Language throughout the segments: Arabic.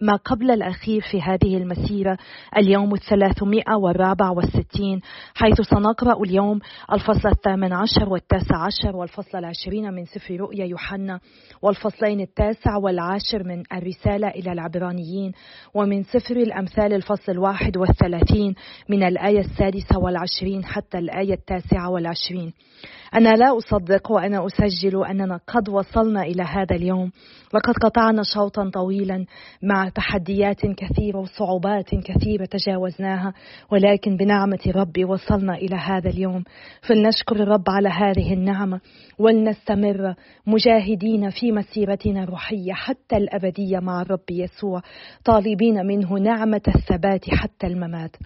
ما قبل الأخير في هذه المسيرة، اليوم الثلاثمائة والرابع والستين، حيث سنقرأ اليوم الفصل الثامن عشر والتاسع عشر والفصل العشرين من سفر رؤيا يوحنا، والفصلين التاسع والعاشر من الرسالة إلى العبرانيين ومن سفر الأمثال الفصل الواحد والثلاثين من الآية السادسة والعشرين حتى الآية التاسعة والعشرين. أنا لا أصدق وأنا أسجل أننا قد وصلنا إلى هذا اليوم. لقد قطعنا شوطا طويلا مع تحديات كثيرة وصعوبات كثيرة تجاوزناها ولكن بنعمة الرب وصلنا إلى هذا اليوم. فلنشكر الرب على هذه النعمة ولنستمر مجاهدين في مسيرتنا الروحية حتى الأبدية مع الرب يسوع طالبين منه نعمة الثبات حتى الممات.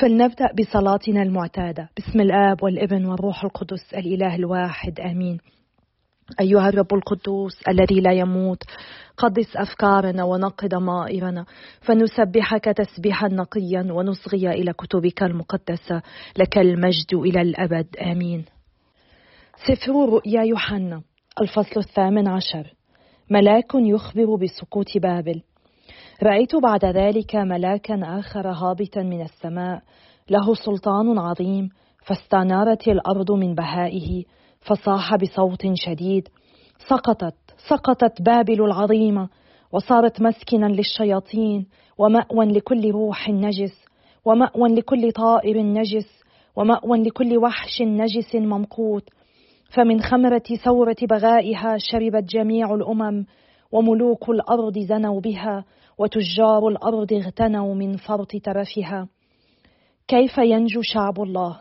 فلنبدأ بصلاتنا المعتادة. بسم الآب والإبن والروح القدس الإله الواحد آمين. أيها الرب القدوس الذي لا يموت قدس أفكارنا ونقض ضمائرنا فنسبحك تسبيحا نقيا ونصغي إلى كتبك المقدسة. لك المجد إلى الأبد آمين. سفر رؤيا يوحنا الفصل الثامن عشر. ملاك يخبر بسقوط بابل. رأيت بعد ذلك ملاكا آخر هابطا من السماء. له سلطان عظيم فاستنارت الأرض من بهائه فصاح بصوت شديد. سقطت سقطت بابل العظيمة وصارت مسكنا للشياطين ومأوى لكل روح نجس ومأوى لكل طائر نجس ومأوى لكل وحش نجس ممقوت. فمن خمرة ثورة بغائها شربت جميع الأمم وملوك الأرض زنوا بها. وتجار الأرض اغتنوا من فرط ترفها. كيف ينجو شعب الله؟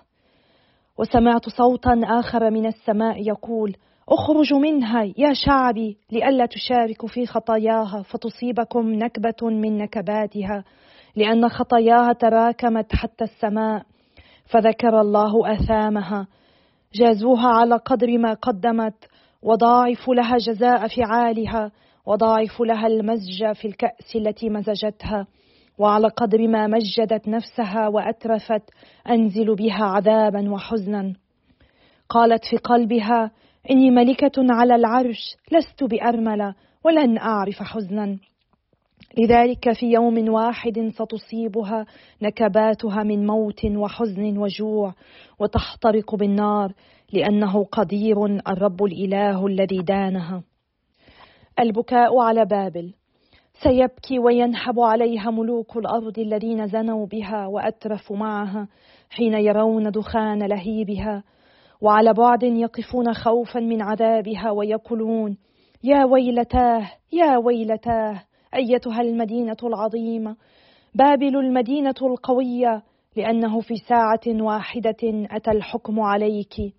وسمعت صوتا آخر من السماء يقول اخرجوا منها يا شعبي لئلا تشاركوا في خطاياها فتصيبكم نكبة من نكباتها لأن خطاياها تراكمت حتى السماء فذكر الله آثامها. جازوها على قدر ما قدمت وضاعفوا لها جزاء فعالها وضاعفوا لها المزج في الكأس التي مزجتها وعلى قدر ما مجدت نفسها وأترفت أنزل بها عذابا وحزنا. قالت في قلبها إني ملكة على العرش لست بأرملة ولن أعرف حزنا. لذلك في يوم واحد ستصيبها نكباتها من موت وحزن وجوع وتحترق بالنار لأنه قدير الرب الإله الذي دانها. البكاء على بابل. سيبكي وينحب عليها ملوك الأرض الذين زنوا بها واترفوا معها حين يرون دخان لهيبها. وعلى بعد يقفون خوفا من عذابها ويقولون يا ويلتاه يا ويلتاه أيتها المدينة العظيمة؟ بابل المدينة القوية لأنه في ساعة واحدة أتى الحكم عليك.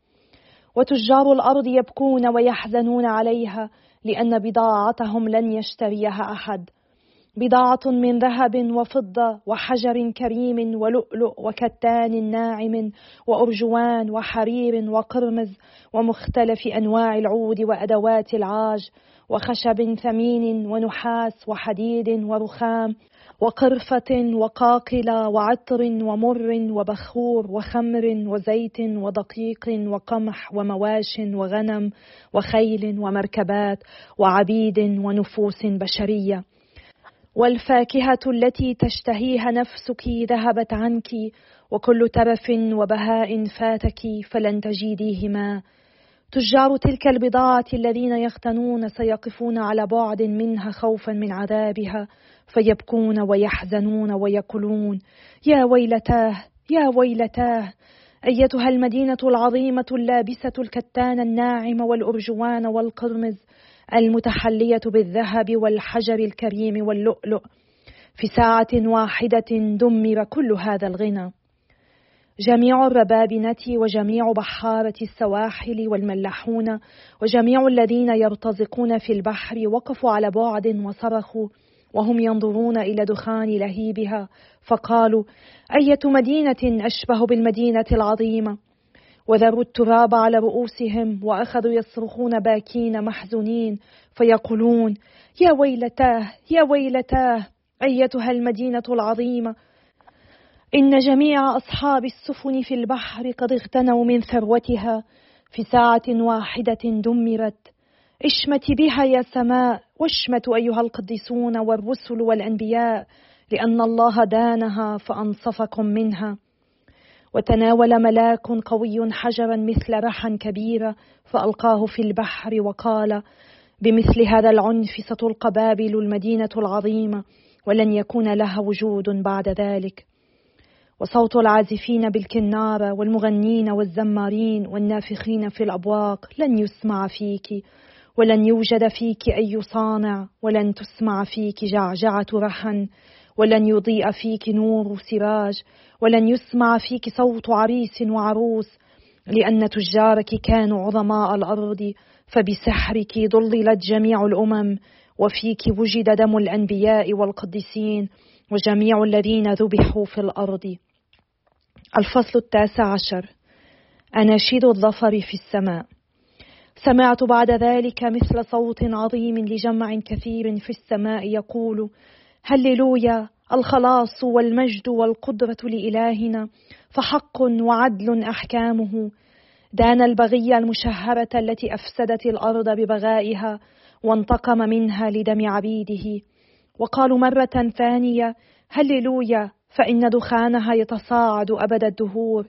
وتجار الأرض يبكون ويحزنون عليها لأن بضاعتهم لن يشتريها أحد. بضاعة من ذهب وفضة وحجر كريم ولؤلؤ وكتان ناعم وأرجوان وحرير وقرمز ومختلف أنواع العود وأدوات العاج وخشب ثمين ونحاس وحديد ورخام وقرفة وقاقلة وعطر ومر وبخور وخمر وزيت ودقيق وقمح ومواش وغنم وخيل ومركبات وعبيد ونفوس بشرية. والفاكهة التي تشتهيها نفسك ذهبت عنك وكل ترف وبهاء فاتك فلن تجديهما تجار تلك البضاعة الذين يختنون سيقفون على بعد منها خوفا من عذابها. فيبكون ويحزنون ويقولون يا ويلتاه يا ويلتاه أيتها المدينة العظيمة اللابسة الكتان الناعم والأرجوان والقرمز المتحلية بالذهب والحجر الكريم واللؤلؤ. في ساعة واحدة دمر كل هذا الغنى. جميع الربابنة وجميع بحارة السواحل والملاحون وجميع الذين يرتزقون في البحر وقفوا على بعد وصرخوا. وهم ينظرون إلى دخان لهيبها فقالوا أية مدينة أشبه بالمدينة العظيمة؟ وذروا التراب على رؤوسهم وأخذوا يصرخون باكين محزونين فيقولون يا ويلتاه يا ويلتاه أيتها المدينة العظيمة؟ إن جميع أصحاب السفن في البحر قد اغتنوا من ثروتها في ساعة واحدة دمرت. اشمت بها يا سماء واشمتوا أيها القديسون والرسل والأنبياء لأن الله دانها فأنصفكم منها. وتناول ملاك قوي حجرا مثل رحا كبيرة فألقاه في البحر وقال بمثل هذا العنف ستلقى بابل المدينة العظيمة ولن يكون لها وجود بعد ذلك. وصوت العازفين بالكنارة والمغنين والزمارين والنافخين في الأبواق لن يسمع فيك. ولن يوجد فيك أي صانع ولن تسمع فيك جعجعة رحن ولن يضيء فيك نور سراج ولن يسمع فيك صوت عريس وعروس لأن تجارك كانوا عظماء الأرض فبسحرك ضللت جميع الأمم وفيك وجد دم الأنبياء والقديسين وجميع الذين ذبحوا في الأرض. الفصل التاسع عشر. أناشيد الظفر في السماء. سمعت بعد ذلك مثل صوت عظيم لجمع كثير في السماء يقول هللويا! الخلاص والمجد والقدرة لإلهنا فحق وعدل أحكامه. دان البغية المشهرة التي أفسدت الأرض ببغائها وانتقم منها لدم عبيده. وقالوا مرة ثانية هللويا! فإن دخانها يتصاعد أبد الدهور.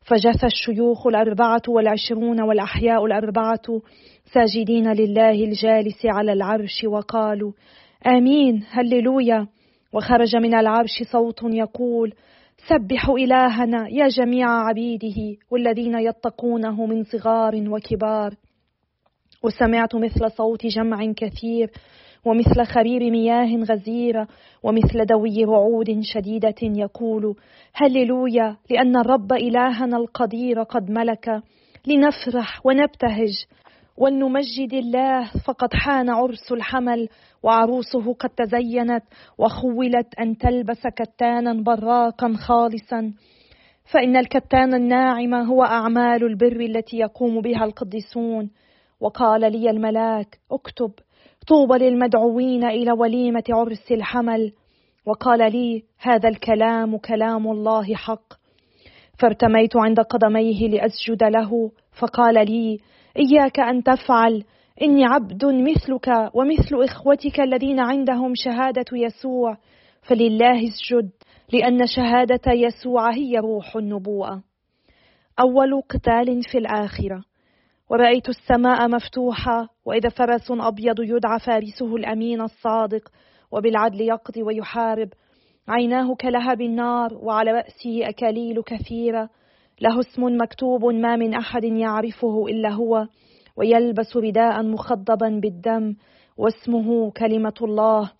فجث الشيوخ الأربعة والعشرون والأحياء الأربعة ساجدين لله الجالس على العرش وقالوا آمين هللويا. وخرج من العرش صوت يقول سبحوا إلهنا يا جميع عبيده والذين يتقونه من صغار وكبار. وسمعت مثل صوت جمع كثير ومثل خرير مياه غزيرة ومثل دوي رعود شديدة يقول هللويا لأن الرب إلهنا القدير قد ملك لنفرح ونبتهج ولنمجد الله فقد حان عرس الحمل وعروسه قد تزينت وخولت أن تلبس كتانا براقا خالصا. فإن الكتان الناعم هو أعمال البر التي يقوم بها القديسون. وقال لي الملاك اكتب. طوبى للمدعوين إلى وليمة عرس الحمل وقال لي هذا الكلام كلام الله حق. فارتميت عند قدميه لأسجد له فقال لي إياك أن تفعل إني عبد مثلك ومثل إخوتك الذين عندهم شهادة يسوع فلله اسجد لأن شهادة يسوع هي روح النبوءة. أول قتال في الآخرة. ورأيت السماء مفتوحة وإذا فرس أبيض يدعى فارسه الأمين الصادق وبالعدل يقضي ويحارب. عيناه كلهب النار وعلى رأسه أكاليل كثيرة. له اسم مكتوب ما من أحد يعرفه إلا هو ويلبس رداء مخضبا بالدم واسمه كلمة الله.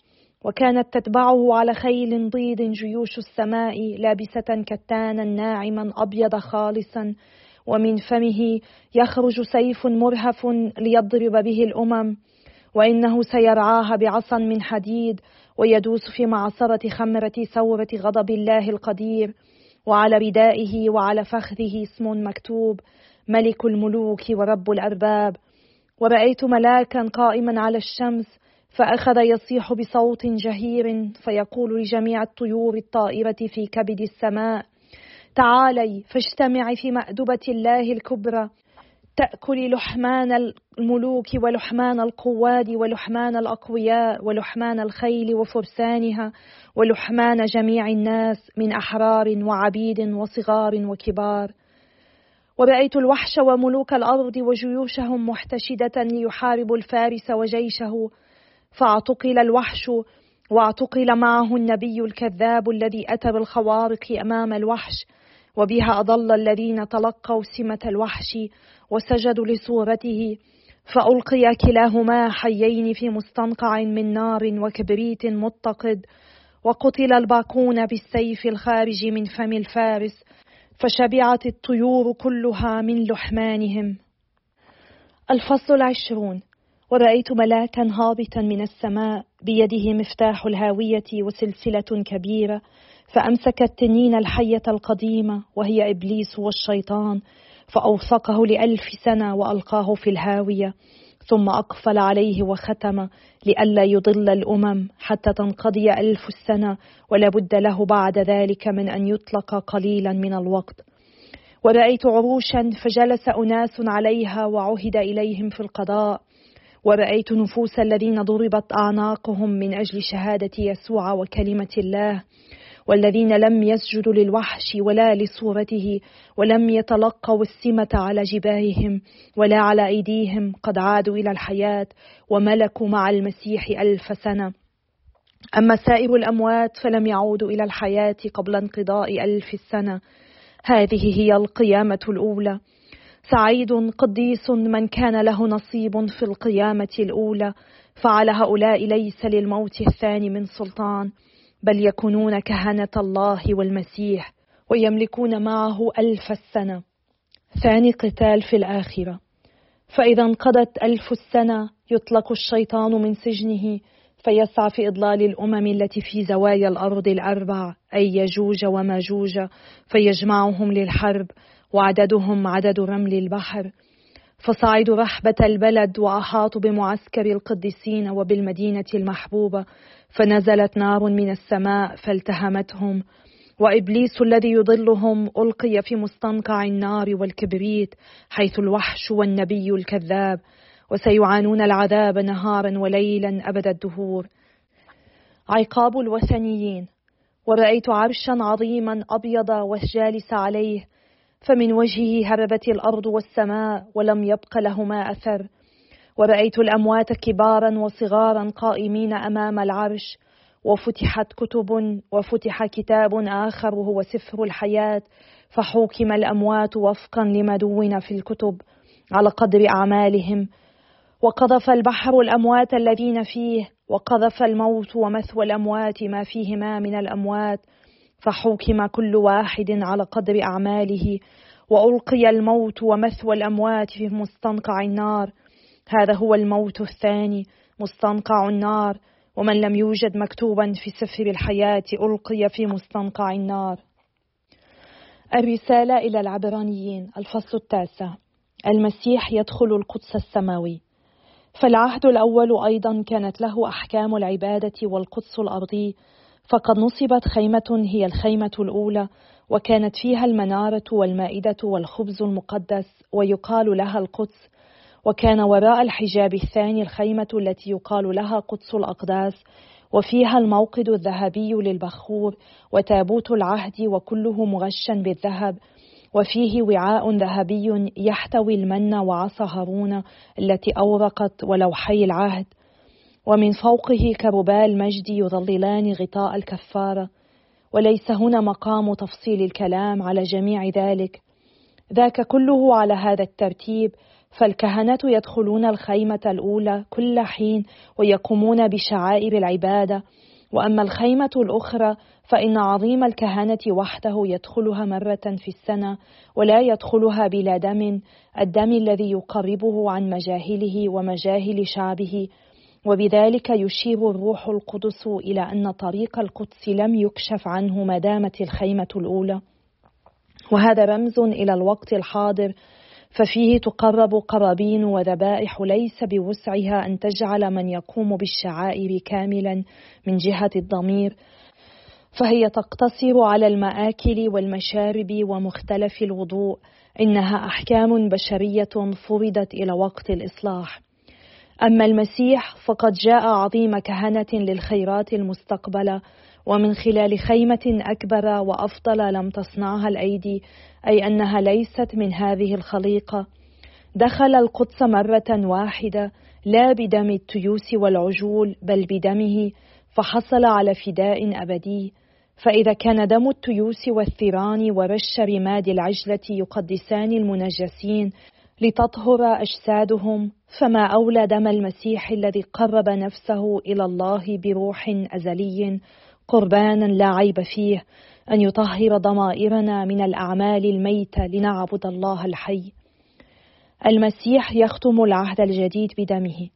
وكانت تتبعه على خيل ضيد جيوش السماء لابسة كتانا ناعما أبيض خالصا. ومن فمه يخرج سيف مرهف ليضرب به الأمم وإنه سيرعاها بعصا من حديد ويدوس في معصرة خمرة ثورة غضب الله القدير وعلى ردائه وعلى فخذه اسم مكتوب ملك الملوك ورب الأرباب. ورأيت ملاكا قائما على الشمس فأخذ يصيح بصوت جهير فيقول لجميع الطيور الطائرة في كبد السماء تعالي فاجتمعي في مأدبة الله الكبرى. تأكلي لحمان الملوك ولحمان القواد ولحمان الأقوياء ولحمان الخيل وفرسانها ولحمان جميع الناس من أحرار وعبيد وصغار وكبار. ورأيت الوحش وملوك الأرض وجيوشهم محتشدة ليحاربوا الفارس وجيشه. فاعتقل الوحش واعتقل معه النبي الكذاب الذي أتى بالخوارق أمام الوحش. وبها أضل الذين تلقوا سمة الوحش وسجدوا لصورته فألقي كلاهما حيين في مستنقع من نار وكبريت متقد وقتل الباقون بالسيف الخارج من فم الفارس فشبعت الطيور كلها من لحمانهم. الفصل العشرون ورأيت ملاكا هابطا من السماء بيده مفتاح الهاوية وسلسلة كبيرة فأمسك التنين الحية القديمة وهي إبليس والشيطان فأوثقه لألف سنة وألقاه في الهاوية ثم أقفل عليه وختم لئلا يضل الأمم حتى تنقضي ألف السنة ولا بد له بعد ذلك من أن يطلق قليلا من الوقت. ورأيت عروشا فجلس أناس عليها وعهد إليهم في القضاء ورأيت نفوس الذين ضربت أعناقهم من أجل شهادة يسوع وكلمة الله والذين لم يسجدوا للوحش ولا لصورته ولم يتلقوا السمة على جباههم ولا على أيديهم قد عادوا إلى الحياة وملكوا مع المسيح ألف سنة. أما سائر الأموات فلم يعودوا إلى الحياة قبل انقضاء ألف السنة هذه هي القيامة الأولى. سعيد قديس من كان له نصيب في القيامة الأولى. فعلى هؤلاء ليس للموت الثاني من سلطان بل يكونون كهنة الله والمسيح ويملكون معه ألف السنة. ثاني قتال في الآخرة. فإذا انقضت ألف السنة يطلق الشيطان من سجنه فيسعى في إضلال الأمم التي في زوايا الأرض الأربع أي يجوج وماجوج فيجمعهم للحرب. وعددهم عدد رمل البحر. فصعدوا رحبة البلد وأحاطوا بمعسكر القديسين وبالمدينة المحبوبة. فنزلت نار من السماء فالتهمتهم. وإبليس الذي يضلهم ألقي في مستنقع النار والكبريت حيث الوحش والنبي الكذاب. وسيعانون العذاب نهارا وليلا أبد الدهور. عقاب الوثنيين. ورأيت عرشا عظيما أبيض والجالس عليه. فمن وجهه هربت الأرض والسماء ولم يبق لهما أثر. ورأيت الأموات كبارا وصغارا قائمين أمام العرش. وفتحت كتب وفتح كتاب آخر وهو سفر الحياة. فحوكم الأموات وفقا لما دون في الكتب على قدر أعمالهم. وقذف البحر الأموات الذين فيه. وقذف الموت ومثوى الأموات ما فيهما من الأموات. فحوكم كل واحد على قدر أعماله وألقي الموت ومثوى الأموات في مستنقع النار. هذا هو الموت الثاني مستنقع النار. ومن لم يوجد مكتوبا في سفر الحياة ألقي في مستنقع النار. الرسالة إلى العبرانيين الفصل التاسع. المسيح يدخل القدس السماوي. فالعهد الأول أيضا كانت له أحكام العبادة والقدس الأرضي فقد نصبت خيمة هي الخيمة الأولى وكانت فيها المنارة والمائدة والخبز المقدس ويقال لها القدس وكان وراء الحجاب الثاني الخيمة التي يقال لها قدس الأقداس وفيها الموقد الذهبي للبخور وتابوت العهد وكله مغشا بالذهب وفيه وعاء ذهبي يحتوي المن وعصا هارون التي أورقت ولوحي العهد. ومن فوقه كربال المجد يظللان غطاء الكفارة وليس هنا مقام تفصيل الكلام على جميع ذلك. ذاك كله على هذا الترتيب فالكهنة يدخلون الخيمة الأولى كل حين ويقومون بشعائر العبادة. وأما الخيمة الأخرى فإن عظيم الكهنة وحده يدخلها مرة في السنة ولا يدخلها بلا دم الدم الذي يقربه عن مجاهله ومجاهل شعبه. وبذلك يشير الروح القدس إلى أن طريق القدس لم يكشف عنه ما دامت الخيمة الأولى. وهذا رمز إلى الوقت الحاضر ففيه تقرب قرابين وذبائح ليس بوسعها أن تجعل من يقوم بالشعائر كاملا من جهة الضمير. فهي تقتصر على المآكل والمشارب ومختلف الوضوء إنها أحكام بشرية فرضت إلى وقت الإصلاح. أما المسيح فقد جاء عظيم كهنة للخيرات المستقبلة ومن خلال خيمة أكبر وأفضل لم تصنعها الأيدي أي أنها ليست من هذه الخليقة. دخل القدس مرة واحدة لا بدم التيوس والعجول بل بدمه فحصل على فداء أبدي. فإذا كان دم التيوس والثيران ورش رماد العجلة يقدسان المنجسين لتطهر أجسادهم فما أولى دم المسيح الذي قرب نفسه إلى الله بروح أزلي قربانا لا عيب فيه أن يطهر ضمائرنا من الأعمال الميتة لنعبد الله الحي. المسيح يختم العهد الجديد بدمه.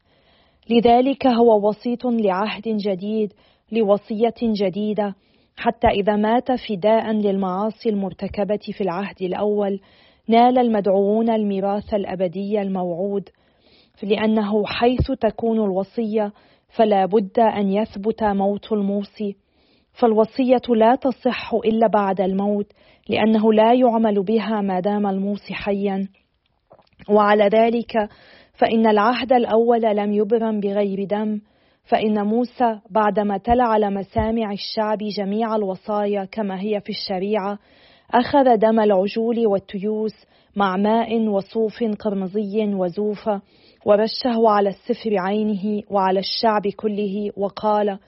لذلك هو وسيط لعهد جديد لوصية جديدة حتى إذا مات فداء للمعاصي المرتكبة في العهد الأول نال المدعوون الميراث الأبدي الموعود. لأنه حيث تكون الوصية فلا بد أن يثبت موت الموصي فالوصية لا تصح إلا بعد الموت لأنه لا يعمل بها ما دام الموصي حيا. وعلى ذلك فإن العهد الأول لم يبرم بغير دم فإن موسى بعدما تلا على مسامع الشعب جميع الوصايا كما هي في الشريعة أخذ دم العجول والتيوس مع ماء وصوف قرمزي وزوفة ورشه على السفر عينه وعلى الشعب كله وقال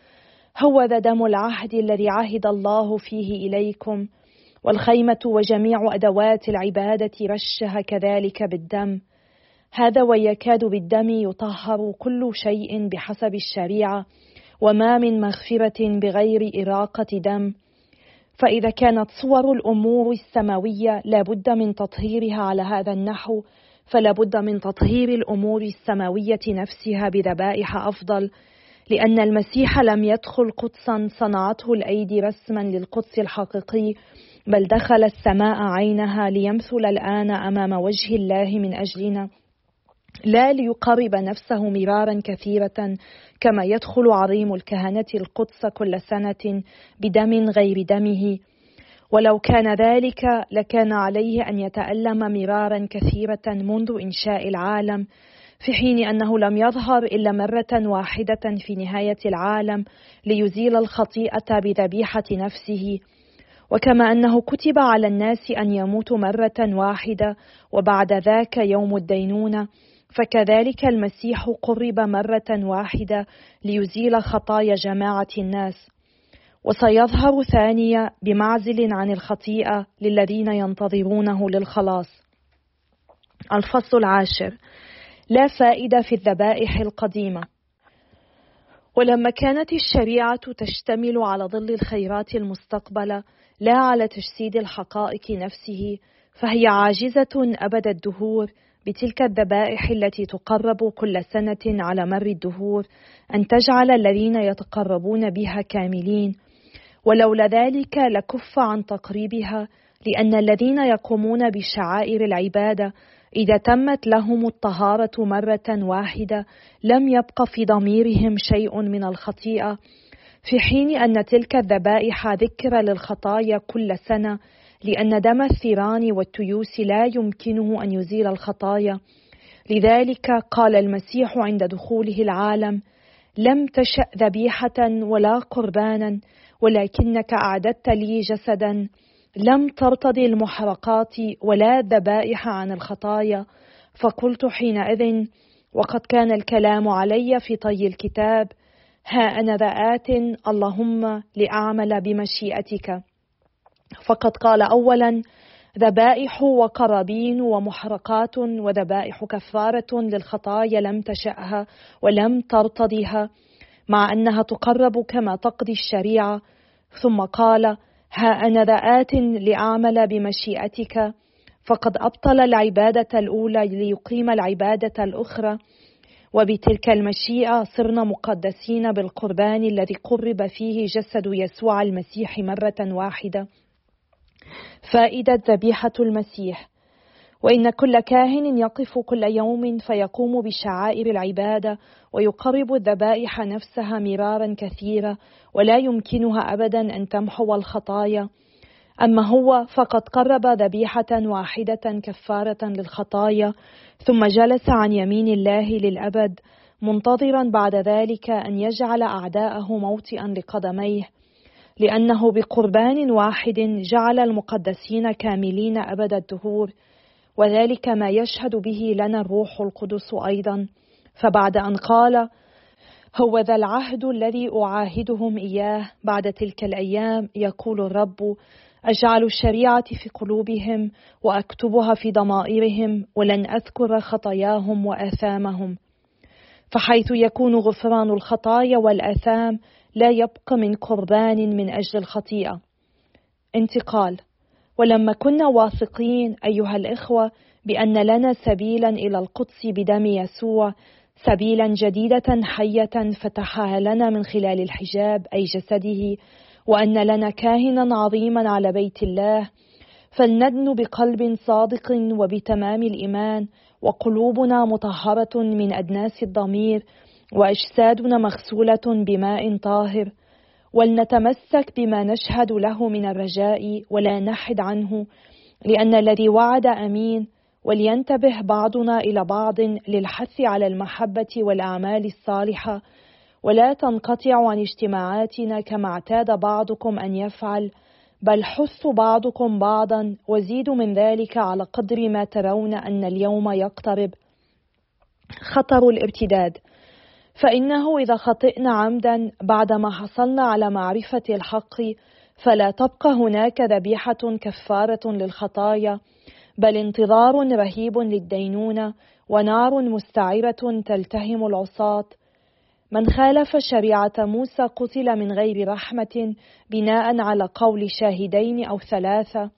هو ذا دم العهد الذي عهد الله فيه إليكم والخيمة وجميع أدوات العبادة رشها كذلك بالدم. هذا ويكاد بالدم يطهر كل شيء بحسب الشريعة وما من مغفرة بغير إراقة دم. فإذا كانت صور الأمور السماوية لابد من تطهيرها على هذا النحو فلابد من تطهير الأمور السماوية نفسها بذبائح أفضل لأن المسيح لم يدخل قدسا صنعته الأيدي رسما للقدس الحقيقي بل دخل السماء عينها ليمثل الآن أمام وجه الله من أجلنا. لا ليقرب نفسه مرارا كثيرة كما يدخل عظيم الكهنة القدس كل سنة بدم غير دمه. ولو كان ذلك لكان عليه أن يتألم مرارا كثيرة منذ إنشاء العالم في حين أنه لم يظهر إلا مرة واحدة في نهاية العالم ليزيل الخطيئة بذبيحة نفسه. وكما أنه كتب على الناس أن يموتوا مرة واحدة وبعد ذاك يوم الدينونة فكذلك المسيح قرب مرة واحدة ليزيل خطايا جماعة الناس. وسيظهر ثانية بمعزل عن الخطيئة للذين ينتظرونه للخلاص. الفصل العاشر. لا فائدة في الذبائح القديمة. ولما كانت الشريعة تشتمل على ظل الخيرات المستقبلة لا على تجسيد الحقائق نفسه فهي عاجزة أبد الدهور بتلك الذبائح التي تقرب كل سنة على مر الدهور أن تجعل الذين يتقربون بها كاملين ولولا ذلك لكف عن تقريبها لأن الذين يقومون بشعائر العبادة إذا تمت لهم الطهارة مرة واحدة لم يبق في ضميرهم شيء من الخطيئة في حين أن تلك الذبائح ذكر للخطايا كل سنة لأن دم الثيران والتيوس لا يمكنه أن يزيل الخطايا. لذلك قال المسيح عند دخوله العالم لم تشأ ذبيحة ولا قربانا ولكنك أعددت لي جسدا. لم ترتضي المحرقات ولا الذبائح عن الخطايا. فقلت حينئذ وقد كان الكلام علي في طي الكتاب ها أنا ذا آت اللهم لأعمل بمشيئتك. فقد قال أولا ذبائح وقرابين ومحرقات وذبائح كفارة للخطايا لم تشأها ولم ترتضها مع أنها تقرب كما تقضي الشريعة. ثم قال ها أنا ذا آت لأعمل بمشيئتك فقد أبطل العبادة الأولى ليقيم العبادة الأخرى. وبتلك المشيئة صرنا مقدسين بالقربان الذي قرب فيه جسد يسوع المسيح مرة واحدة. فائدة ذبيحة المسيح. وإن كل كاهن يقف كل يوم فيقوم بشعائر العبادة ويقرب الذبائح نفسها مرارا كثيرا ولا يمكنها أبدا أن تمحو الخطايا. أما هو فقد قرب ذبيحة واحدة كفارة للخطايا ثم جلس عن يمين الله للأبد منتظرا بعد ذلك أن يجعل أعداءه موطئا لقدميه. لأنه بقربان واحد جعل المقدسين كاملين أبد الدهور. وذلك ما يشهد به لنا الروح القدس أيضا. فبعد أن قال هو ذا العهد الذي أعاهدهم إياه بعد تلك الأيام يقول الرب أجعل الشريعة في قلوبهم وأكتبها في ضمائرهم ولن أذكر خطاياهم وآثامهم. فحيث يكون غفران الخطايا والآثام لا يبقى من قربان من أجل الخطيئة. انتقال. ولما كنا واثقين أيها الإخوة بأن لنا سبيلا إلى القدس بدم يسوع سبيلا جديدة حية فتحها لنا من خلال الحجاب أي جسده وأن لنا كاهنا عظيما على بيت الله. فلندن بقلب صادق وبتمام الإيمان وقلوبنا مطهرة من أدناس الضمير وأجسادنا مغسولة بماء طاهر. ولنتمسك بما نشهد له من الرجاء ولا نحد عنه لأن الذي وعد أمين ولينتبه بعضنا إلى بعض للحث على المحبة والأعمال الصالحة. ولا تنقطع عن اجتماعاتنا كما اعتاد بعضكم أن يفعل بل حثوا بعضكم بعضا وزيدوا من ذلك على قدر ما ترون أن اليوم يقترب. خطر الارتداد فإنه إذا خطئنا عمدا بعدما حصلنا على معرفة الحق فلا تبقى هناك ذبيحة كفارة للخطايا بل انتظار رهيب للدينونة ونار مستعرة تلتهم العصاة. من خالف شريعة موسى قتل من غير رحمة بناء على قول شاهدين أو ثلاثة.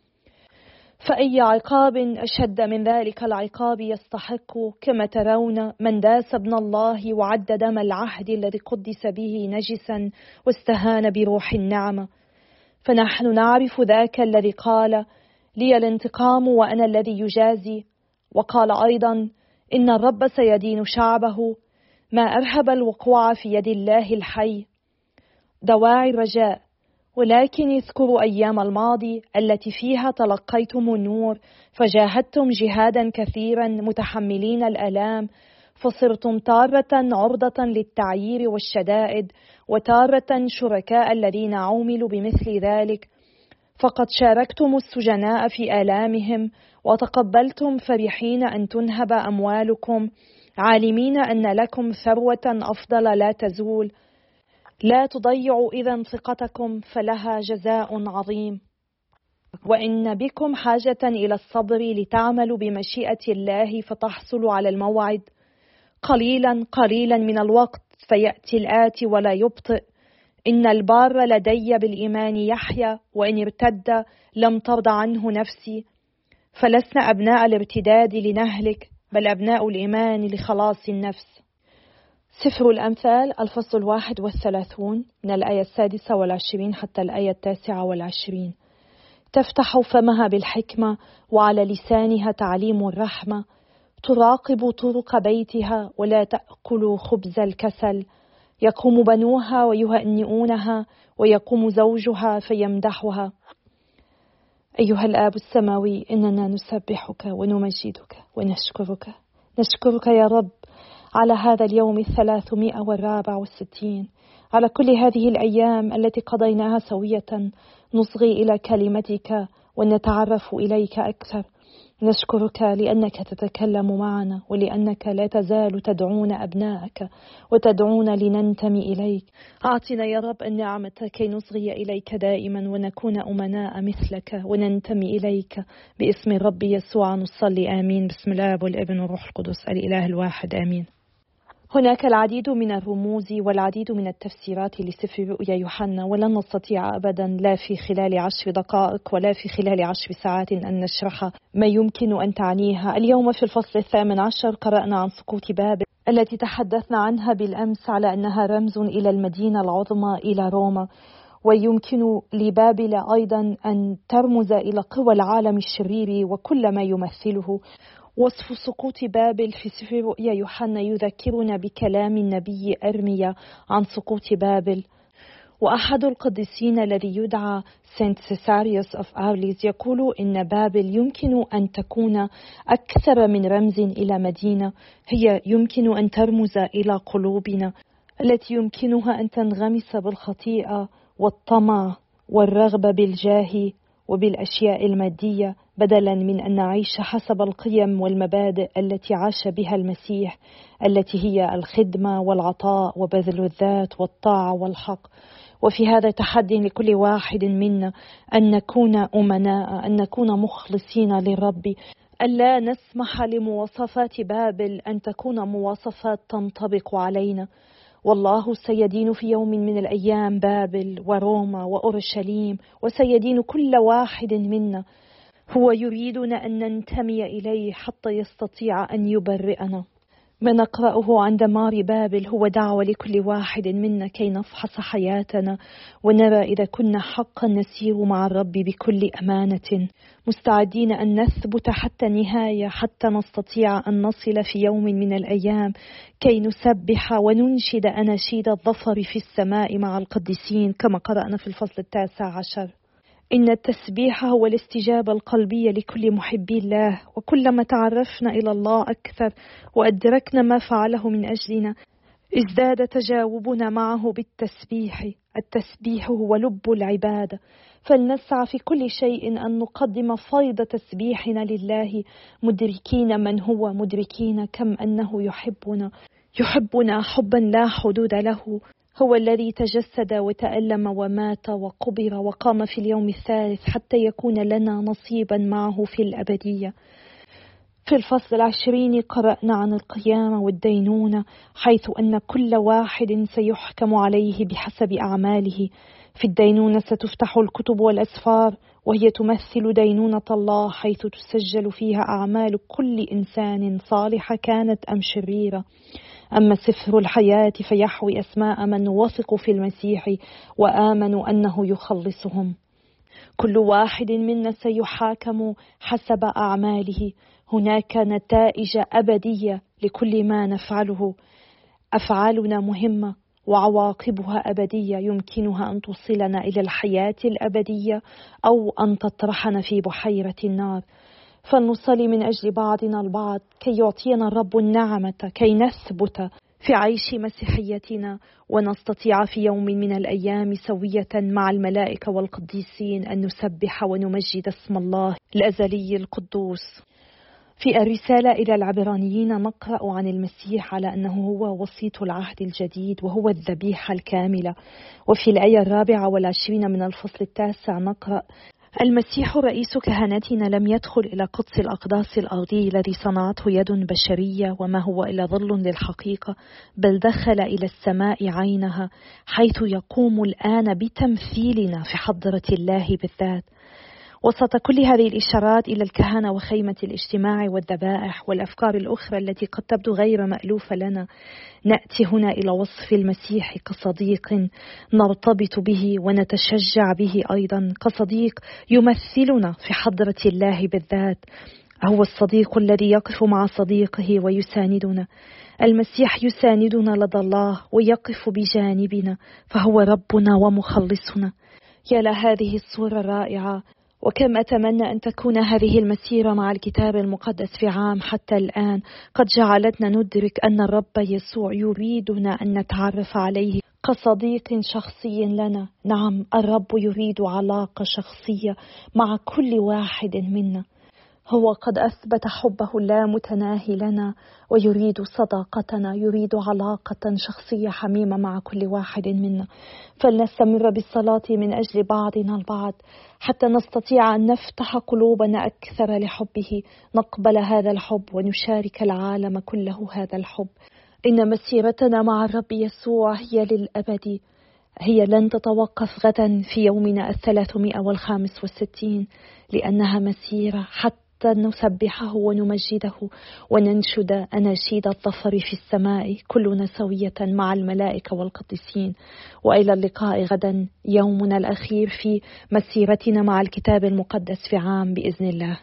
فأي عقاب أشد من ذلك العقاب يستحق كما ترون من داس ابن الله وعد دم العهد الذي قدس به نجسا واستهان بروح النعمة. فنحن نعرف ذاك الذي قال لي الانتقام وأنا الذي يجازي. وقال أيضا إن الرب سيدين شعبه ما أرهب الوقوع في يد الله الحي. دواعي الرجاء. ولكن اذكروا أيام الماضي التي فيها تلقيتم النور فجاهدتم جهادا كثيرا متحملين الآلام فصرتم تارة عرضة للتعيير والشدائد وتارة شركاء الذين عوملوا بمثل ذلك. فقد شاركتم السجناء في آلامهم وتقبلتم فرحين أن تنهب أموالكم عالمين أن لكم ثروة أفضل لا تزول. لا تضيعوا إذا ثقتكم فلها جزاء عظيم. وإن بكم حاجة إلى الصبر لتعملوا بمشيئة الله فتحصلوا على الموعد. قليلا قليلا من الوقت فيأتي الآتي ولا يبطئ. إن البار لدي بالإيمان يحيى وإن ارتد لم ترضى عنه نفسي. فلسنا أبناء الارتداد لنهلك بل أبناء الإيمان لخلاص النفس. سفر الأمثال الفصل الواحد والثلاثون من الآية السادسة والعشرين حتى الآية التاسعة والعشرين. تفتح فمها بالحكمة وعلى لسانها تعليم الرحمة. تراقب طرق بيتها ولا تأكل خبز الكسل. يقوم بنوها ويهنئونها ويقوم زوجها فيمدحها. أيها الآب السماوي إننا نسبحك ونمجدك ونشكرك. نشكرك يا رب على هذا اليوم الثلاثمائة والرابع والستين. على كل هذه الأيام التي قضيناها سوية نصغي إلى كلمتك ونتعرف إليك أكثر. نشكرك لأنك تتكلم معنا ولأنك لا تزال تدعون أبناءك وتدعون لننتمي إليك. أعطنا يا رب النعمة كي نصغي إليك دائما ونكون أمناء مثلك وننتمي إليك باسم الرب يسوع. نصلي آمين. بسم الله والابن والروح القدس الإله الواحد آمين. هناك العديد من الرموز والعديد من التفسيرات لسفر رؤيا يوحنا ولن نستطيع ابدا لا في خلال عشر دقائق ولا في خلال عشر ساعات أن نشرح ما يمكن أن تعنيها. اليوم في الفصل الثامن عشر قرأنا عن سقوط بابل التي تحدثنا عنها بالأمس على أنها رمز إلى المدينة العظمى إلى روما ويمكن لبابل أيضا أن ترمز إلى قوى العالم الشرير وكل ما يمثله. وصف سقوط بابل في سفر رؤيا يوحنا يذكرنا بكلام النبي أرميا عن سقوط بابل. وأحد القديسين الذي يدعى سانت سيساريوس أوف أرليز يقول إن بابل يمكن أن تكون أكثر من رمز إلى مدينة. هي يمكن أن ترمز إلى قلوبنا. التي يمكنها أن تنغمس بالخطيئة والطمع والرغبة بالجاه وبالأشياء المادية. بدلا من أن نعيش حسب القيم والمبادئ التي عاش بها المسيح التي هي الخدمة والعطاء وبذل الذات والطاعة والحق. وفي هذا تحدي لكل واحد منا أن نكون أمناء أن نكون مخلصين للرب. الا نسمح لمواصفات بابل أن تكون مواصفات تنطبق علينا. والله سيدين في يوم من الأيام بابل وروما وأورشليم وسيدين كل واحد منا. هو يريدنا أن ننتمي إليه حتى يستطيع أن يبرئنا. ما نقرأه عند مار بابل هو دعوة لكل واحد منا كي نفحص حياتنا ونرى إذا كنا حقا نسير مع الرب بكل أمانة. مستعدين أن نثبت حتى النهاية حتى نستطيع أن نصل في يوم من الأيام كي نسبح وننشد أناشيد الظفر في السماء مع القديسين كما قرأنا في الفصل التاسع عشر. إن التسبيح هو الاستجابة القلبية لكل محبي الله وكلما تعرفنا إلى الله أكثر وأدركنا ما فعله من أجلنا ازداد تجاوبنا معه بالتسبيح. التسبيح هو لب العبادة. فلنسعى في كل شيء أن نقدم فيض تسبيحنا لله مدركين من هو مدركين كم أنه يحبنا يحبنا حبا لا حدود له. هو الذي تجسد وتألم ومات وقبر وقام في اليوم الثالث حتى يكون لنا نصيبا معه في الأبدية. في الفصل العشرين قرأنا عن القيامة والدينونة حيث أن كل واحد سيحكم عليه بحسب أعماله. في الدينونة ستفتح الكتب والأسفار وهي تمثل دينونة الله حيث تسجل فيها أعمال كل إنسان صالحة كانت أم شريرة. أما سفر الحياة فيحوي أسماء من وثقوا في المسيح وآمنوا أنه يخلصهم. كل واحد منا سيحاكم حسب أعماله. هناك نتائج أبدية لكل ما نفعله. أفعالنا مهمة وعواقبها أبدية. يمكنها أن توصلنا إلى الحياة الأبدية أو أن تطرحنا في بحيرة النار. فلنصلي من أجل بعضنا البعض كي يعطينا الرب النعمة كي نثبت في عيش مسيحيتنا ونستطيع في يوم من الأيام سوية مع الملائكة والقديسين أن نسبح ونمجد اسم الله الأزلي القدوس. في الرسالة إلى العبرانيين نقرأ عن المسيح على أنه هو وسيط العهد الجديد وهو الذبيحة الكاملة. وفي الآية الرابعة والعشرين من الفصل التاسع نقرأ المسيح رئيس كهنتنا لم يدخل إلى قدس الأقداس الأرضي الذي صنعته يد بشرية وما هو إلا ظل للحقيقة بل دخل إلى السماء عينها حيث يقوم الآن بتمثيلنا في حضرة الله بالذات. وسط كل هذه الإشارات إلى الكهنة وخيمة الاجتماع والذبائح والأفكار الأخرى التي قد تبدو غير مألوفة لنا نأتي هنا إلى وصف المسيح كصديق نرتبط به ونتشجع به أيضا. كصديق يمثلنا في حضرة الله بالذات. هو الصديق الذي يقف مع صديقه ويساندنا. المسيح يساندنا لدى الله ويقف بجانبنا فهو ربنا ومخلصنا. يا لهذه الصورة الرائعة وكم أتمنى أن تكون هذه المسيرة مع الكتاب المقدس في عام حتى الآن. قد جعلتنا ندرك أن الرب يسوع يريدنا أن نتعرف عليه كصديق شخصي لنا. نعم الرب يريد علاقة شخصية مع كل واحد منا. هو قد أثبت حبه اللامتناهي لنا ويريد صداقتنا يريد علاقة شخصية حميمة مع كل واحد منا. فلنستمر بالصلاة من أجل بعضنا البعض حتى نستطيع أن نفتح قلوبنا أكثر لحبه. نقبل هذا الحب ونشارك العالم كله هذا الحب. إن مسيرتنا مع الرب يسوع هي للأبد. هي لن تتوقف غدا في يومنا الثلاثمائة والخامس والستين لأنها مسيرة حتى حتى نسبحه ونمجده وننشد أناشيد الظفر في السماء كلنا سوية مع الملائكة والقديسين. وإلى اللقاء غدا يومنا الأخير في مسيرتنا مع الكتاب المقدس في عام بإذن الله.